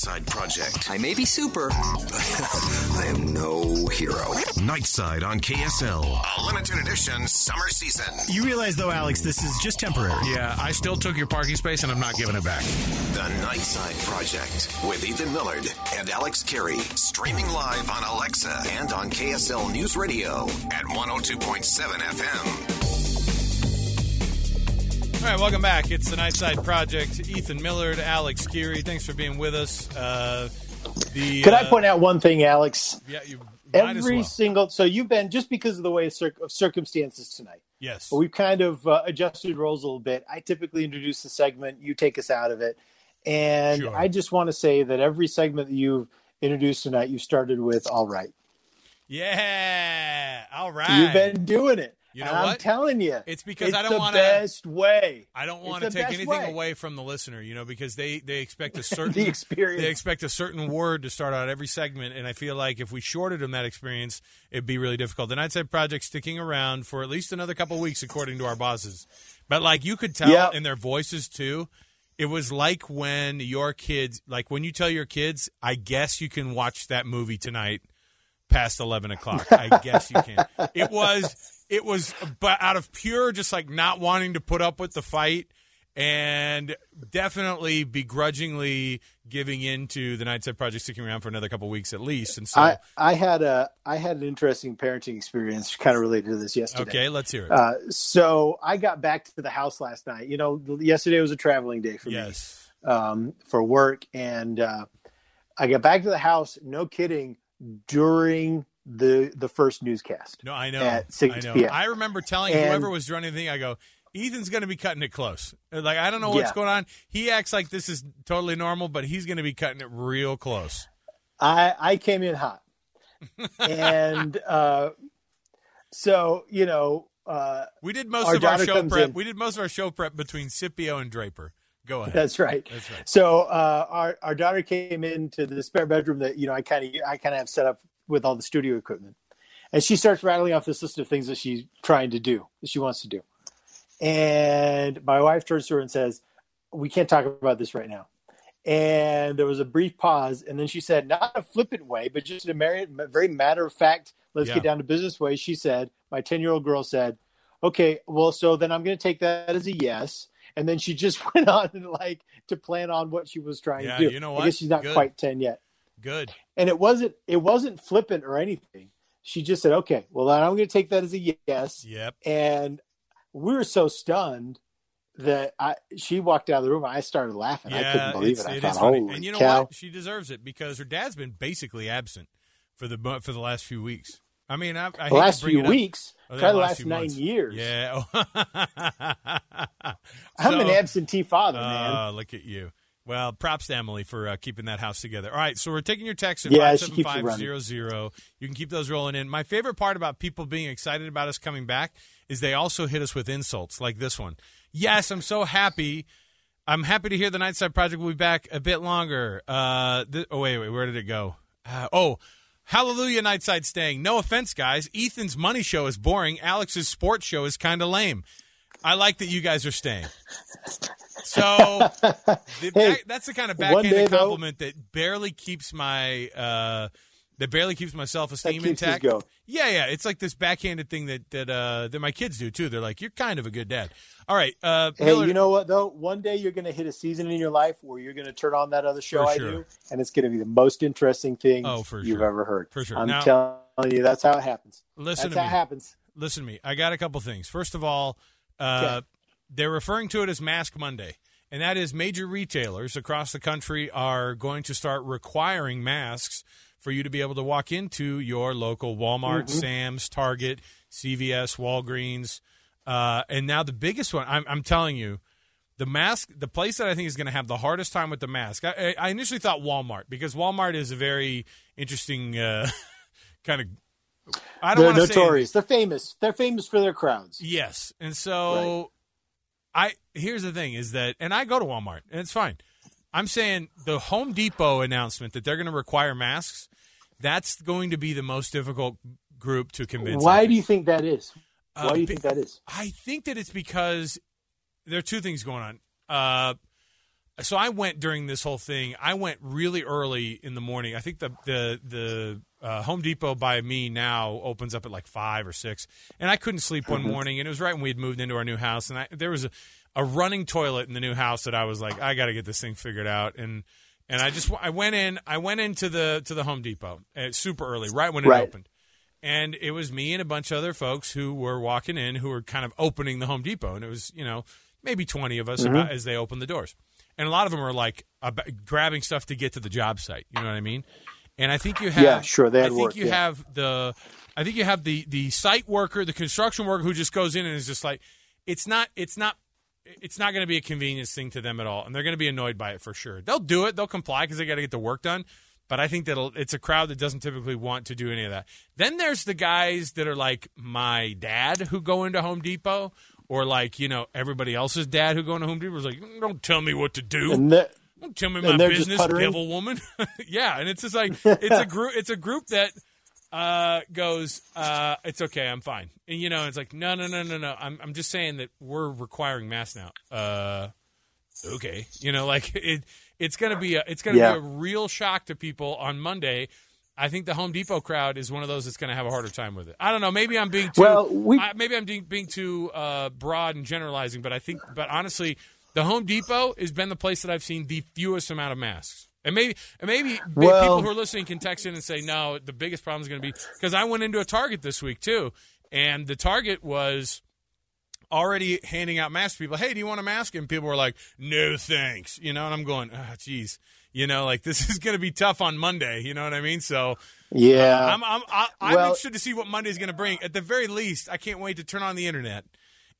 Nightside Project. I may be super. but I am no hero. Nightside on KSL. A limited edition summer season. You realize, though, Alex, this is just temporary. Yeah, I still took your parking space and I'm not giving it back. The Nightside Project with Ethan Millard and Alex Kirry. Streaming live on Alexa and on KSL News Radio at 102.7 FM. All right, welcome back. It's the Nightside Project. Ethan Millard, Alex Kirry. Thanks for being with us. Uh, the Could uh, I point out one thing, Alex? Yeah, you Every well. single so you've been just because of the way of, cir- of circumstances tonight. yes. But we've kind of uh, adjusted roles a little bit. I typically introduce the segment, you take us out of it, and Sure. I just want to say that every segment that you've introduced tonight, you started with "all right." Yeah. All right. You've been doing it. You know and I'm what? telling you, It's because I don't wanna- best way. I don't want to take anything way. away from the listener, you know, because they they expect a certain The experience. They expect a certain word to start out every segment, and I feel like if we shorted them that experience, it'd be really difficult. The Nightside Project sticking around for at least another couple weeks, according to our bosses. But like you could tell Yep. in their voices too, it was like when your kids, like when you tell your kids, I guess you can watch that movie tonight past 11 o'clock. I guess you can. It was, it was, but out of pure, just like not wanting to put up with the fight and definitely begrudgingly giving in to the Nightside Project sticking around for another couple weeks at least. And so, I, I had a I had an interesting parenting experience, kind of related to this yesterday. okay, let's hear it. Uh, so I got back to the house last night. You know, yesterday was a traveling day for yes. me um, for work, and uh, I got back to the house. No kidding, during the the first newscast. No, I know. At 6 I know. p.m. I remember telling And- whoever was running the thing, I go, Ethan's going to be cutting it close. Like, I don't know what's Yeah. going on. He acts like this is totally normal, but he's going to be cutting it real close. I I came in hot, and uh, so you know. Uh, We did most of our show prep. in. We did most of our show prep between Scipio and Draper. Go ahead. That's right. That's right. So uh, our our daughter came into the spare bedroom that you know I kind of I kind of have set up with all the studio equipment, and she starts rattling off this list of things that she's trying to do that she wants to do, and my wife turns to her and says, "We can't talk about this right now." And there was a brief pause, and then she said, not a flippant way, but just in a very, matter of fact, let's Yeah. get down to business way. She said, my 10 year old girl said, okay, well, so then I'm going to take that as a yes. And then she just went on and like to plan on what she was trying Yeah, to do. you know I guess she's not Good. quite 10 yet. Good. And it wasn't, it wasn't flippant or anything. She just said, okay, well, then I'm going to take that as a yes. Yep. And we were so stunned that I, she walked out of the room. And I started laughing. I couldn't believe it. I it thought, is funny. And you know cow. what? She deserves it because her dad's been basically absent for the for the last few weeks. I mean, I, I hate The to last few weeks, Oh, yeah, the last last nine months. years. Yeah. I'm an absentee father, man. Oh, look at you. Well, props to Emily for uh, keeping that house together. All right, so we're taking your text at Yeah, she keeps it 57500. You can keep those rolling in. My favorite part about people being excited about us coming back is they also hit us with insults like this one. Yes, I'm so happy. I'm happy to hear the Nightside Project will be back a bit longer. Uh, th- oh, wait, wait, where did it go? Uh, oh, Hallelujah, Nightside staying. No offense, guys. Ethan's money show is boring. Alex's sports show is kind of lame. I like that you guys are staying. So the Hey, that's the kind of backhanded though- compliment that barely keeps my uh, that barely keeps my self esteem That keeps us intact. Yeah, yeah, it's like this backhanded thing that that uh, that my kids do too. They're like, "You're kind of a good dad." All right, uh, Hey, Millard- you know what though? One day you're going to hit a season in your life where you're going to turn on that other show I sure. do, and it's going to be the most interesting thing Oh, for you've sure. ever heard. For sure. I'm Now- telling you, that's how it happens. Listen that's to how me. it happens. listen to me. I got a couple things. First of all, uh, they're referring to it as Mask Monday, and that is major retailers across the country are going to start requiring masks for you to be able to walk into your local Walmart, Mm-hmm. Sam's, Target, CVS, Walgreens, uh, and now the biggest one. I'm, I'm telling you. The mask, the place that I think is going to have the hardest time with the mask. I, I initially thought Walmart because Walmart is a very interesting uh, kind of. I don't They're want to say notorious. They're famous. They're famous for their crowds. Yes, and so I here's the thing is that, and I go to Walmart and it's fine. I'm saying the Home Depot announcement that they're going to require masks. That's going to be the most difficult group to convince. Why do you think that is? Uh, Why do you think that is? I think that it's because there are two things going on. Uh, so I went during this whole thing. I went really early in the morning. I think the the the uh, Home Depot by me now opens up at like five or six, and I couldn't sleep one Mm-hmm. morning, and it was right when we had moved into our new house, and I, there was a, a running toilet in the new house that I was like, I got to get this thing figured out, and and I just I went in, I went into the to the Home Depot uh, super early, right when it Right. opened. And it was me and a bunch of other folks who were walking in who were kind of opening the Home Depot. And it was, you know, maybe 20 of us Mm-hmm. about as they opened the doors. And a lot of them were like ab grabbing stuff to get to the job site. You know what I mean? And I think you have, Yeah, sure, they I think work, you yeah. have the, I think you have the the site worker, the construction worker who just goes in and is just like, it's not, it's not, it's not going to be a convenience thing to them at all, and they're going to be annoyed by it for sure. They'll do it, they'll comply because they got to get the work done. But I think that it's a crowd that doesn't typically want to do any of that. Then there's the guys that are like my dad who go into Home Depot, or like you know everybody else's dad who go into Home Depot is like, mm, don't tell me what to do. And that, Don't tell me And my business, devil woman. yeah, and it's just like it's a group. It's a group that uh, goes, uh, "It's okay, I'm fine." And you know, it's like, no, no, no, no, no. I'm, I'm just saying that we're requiring masks now. Uh, okay, you know, like it. It's gonna be a, it's gonna Yeah. be a real shock to people on Monday. I think the Home Depot crowd is one of those that's going to have a harder time with it. I don't know. Maybe I'm being too. Well, we- I, maybe I'm being, being too uh, broad and generalizing, but I think, but honestly, the Home Depot has been the place that I've seen the fewest amount of masks. And maybe, and maybe Well- people who are listening can text in and say, no, the biggest problem is going to be because I went into a Target this week too, and the Target was already handing out masks to people. Hey, do you want a mask? And people were like, no, thanks. You know, and I'm going, ah, geez. You know, like this is going to be tough on Monday. You know what I mean? So yeah. I'm I'm I, I'm well- interested to see what Monday's going to bring. At the very least, I can't wait to turn on the internet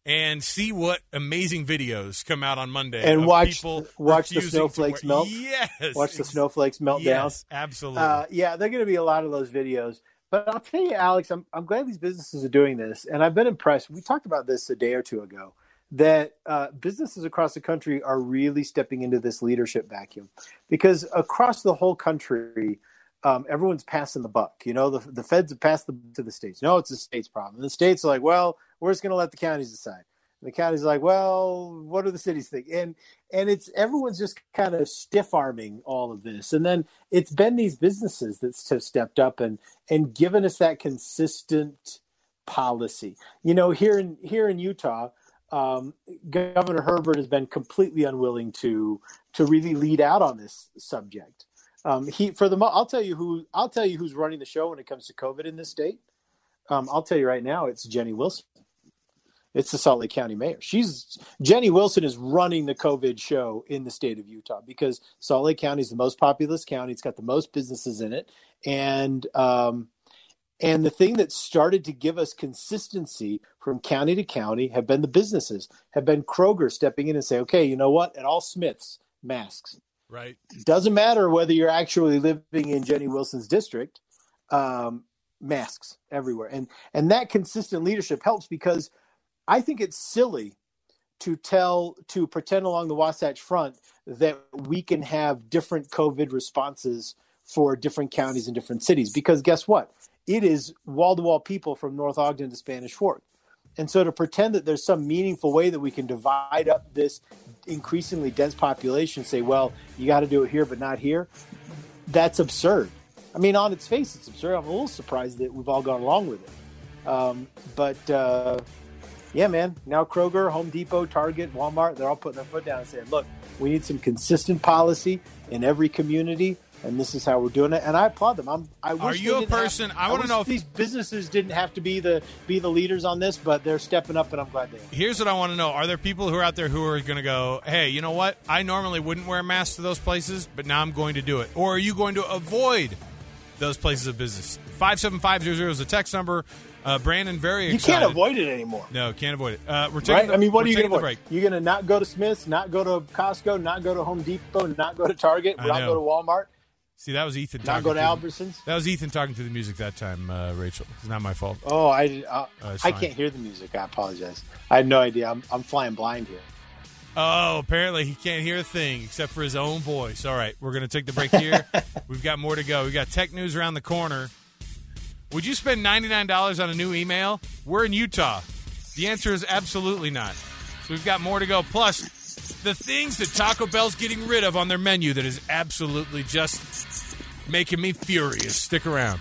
and see what amazing videos come out on Monday And watch- people watch the snowflakes melt. Yes, Watch the snowflakes melt down. Yes, absolutely. Uh, yeah, there are going to be a lot of those videos. But I'll tell you, Alex, I'm, I'm glad these businesses are doing this. And I've been impressed. We talked about this a day or two ago that uh, businesses across the country are really stepping into this leadership vacuum because across the whole country, um, everyone's passing the buck. You know, the, the feds have passed the to the states. No, it's the states' problem. And the states are like, well, we're just going to let the counties decide. And the counties are like, well, what do the cities think? And and it's everyone's just kind of stiff arming all of this. And then it's been these businesses that have stepped up and and given us that consistent policy. You know, here in here in Utah, um, Governor Herbert has been completely unwilling to to really lead out on this subject. Um, he for the I'll tell you who I'll tell you who's running the show when it comes to COVID in this state. Um, I'll tell you right now, it's Jenny Wilson. It's the Salt Lake County mayor. She's Jenny Wilson is running the COVID show in the state of Utah because Salt Lake County is the most populous county. It's got the most businesses in it, and um, and the thing that started to give us consistency from county to county have been the businesses, have been Kroger stepping in and say, okay, you know what? At all Smiths, masks. Right. Doesn't matter whether you're actually living in Jenny Wilson's district, um, masks everywhere. And and that consistent leadership helps because I think it's silly to tell to pretend along the Wasatch Front that we can have different COVID responses for different counties and different cities because guess what? It is wall to wall people from North Ogden to Spanish Fork. And so to pretend that there's some meaningful way that we can divide up this increasingly dense population, say, well, you got to do it here, but not here, that's absurd. I mean, on its face, it's absurd. I'm a little surprised that we've all gone along with it. Um, but uh, yeah, man, now Kroger, Home Depot, Target, Walmart, they're all putting their foot down and saying, look, we need some consistent policy in every community. And this is how we're doing it, and I applaud them. I'm. I wish Are you a didn't have- person- I wanna know if- these businesses didn't have to be the be the leaders on this, but they're stepping up, and I'm glad they are. Here's what I want to know: Are there people who are out there who are going to go, "Hey, you know what? I normally wouldn't wear masks to those places, but now I'm going to do it," or are you going to avoid those places of business? Five seven five zero zero is the text number. Uh, Brandon, very You excited. can't avoid it anymore. No, can't avoid it. Uh, we're taking. right? The, I mean, what we're you going to break. You're going to not go to Smith's, not go to Costco, not go to Home Depot, not go to Target, I not know. go to Walmart, See, that was Ethan. not talking go to the- Albertsons. That was Ethan talking to the music that time, uh, Rachel. It's not my fault. Oh, I uh, it's I fine. can't hear the music. I apologize. I had no idea. I'm I'm flying blind here. Oh, apparently he can't hear a thing except for his own voice. All right, we're going to take the break here. We've got more to go. We've got tech news around the corner. Would you spend $99 on a new email? We're in Utah. The answer is absolutely not. So we've got more to go. Plus, the things that Taco Bell's getting rid of on their menu that is absolutely just making me furious. Stick around.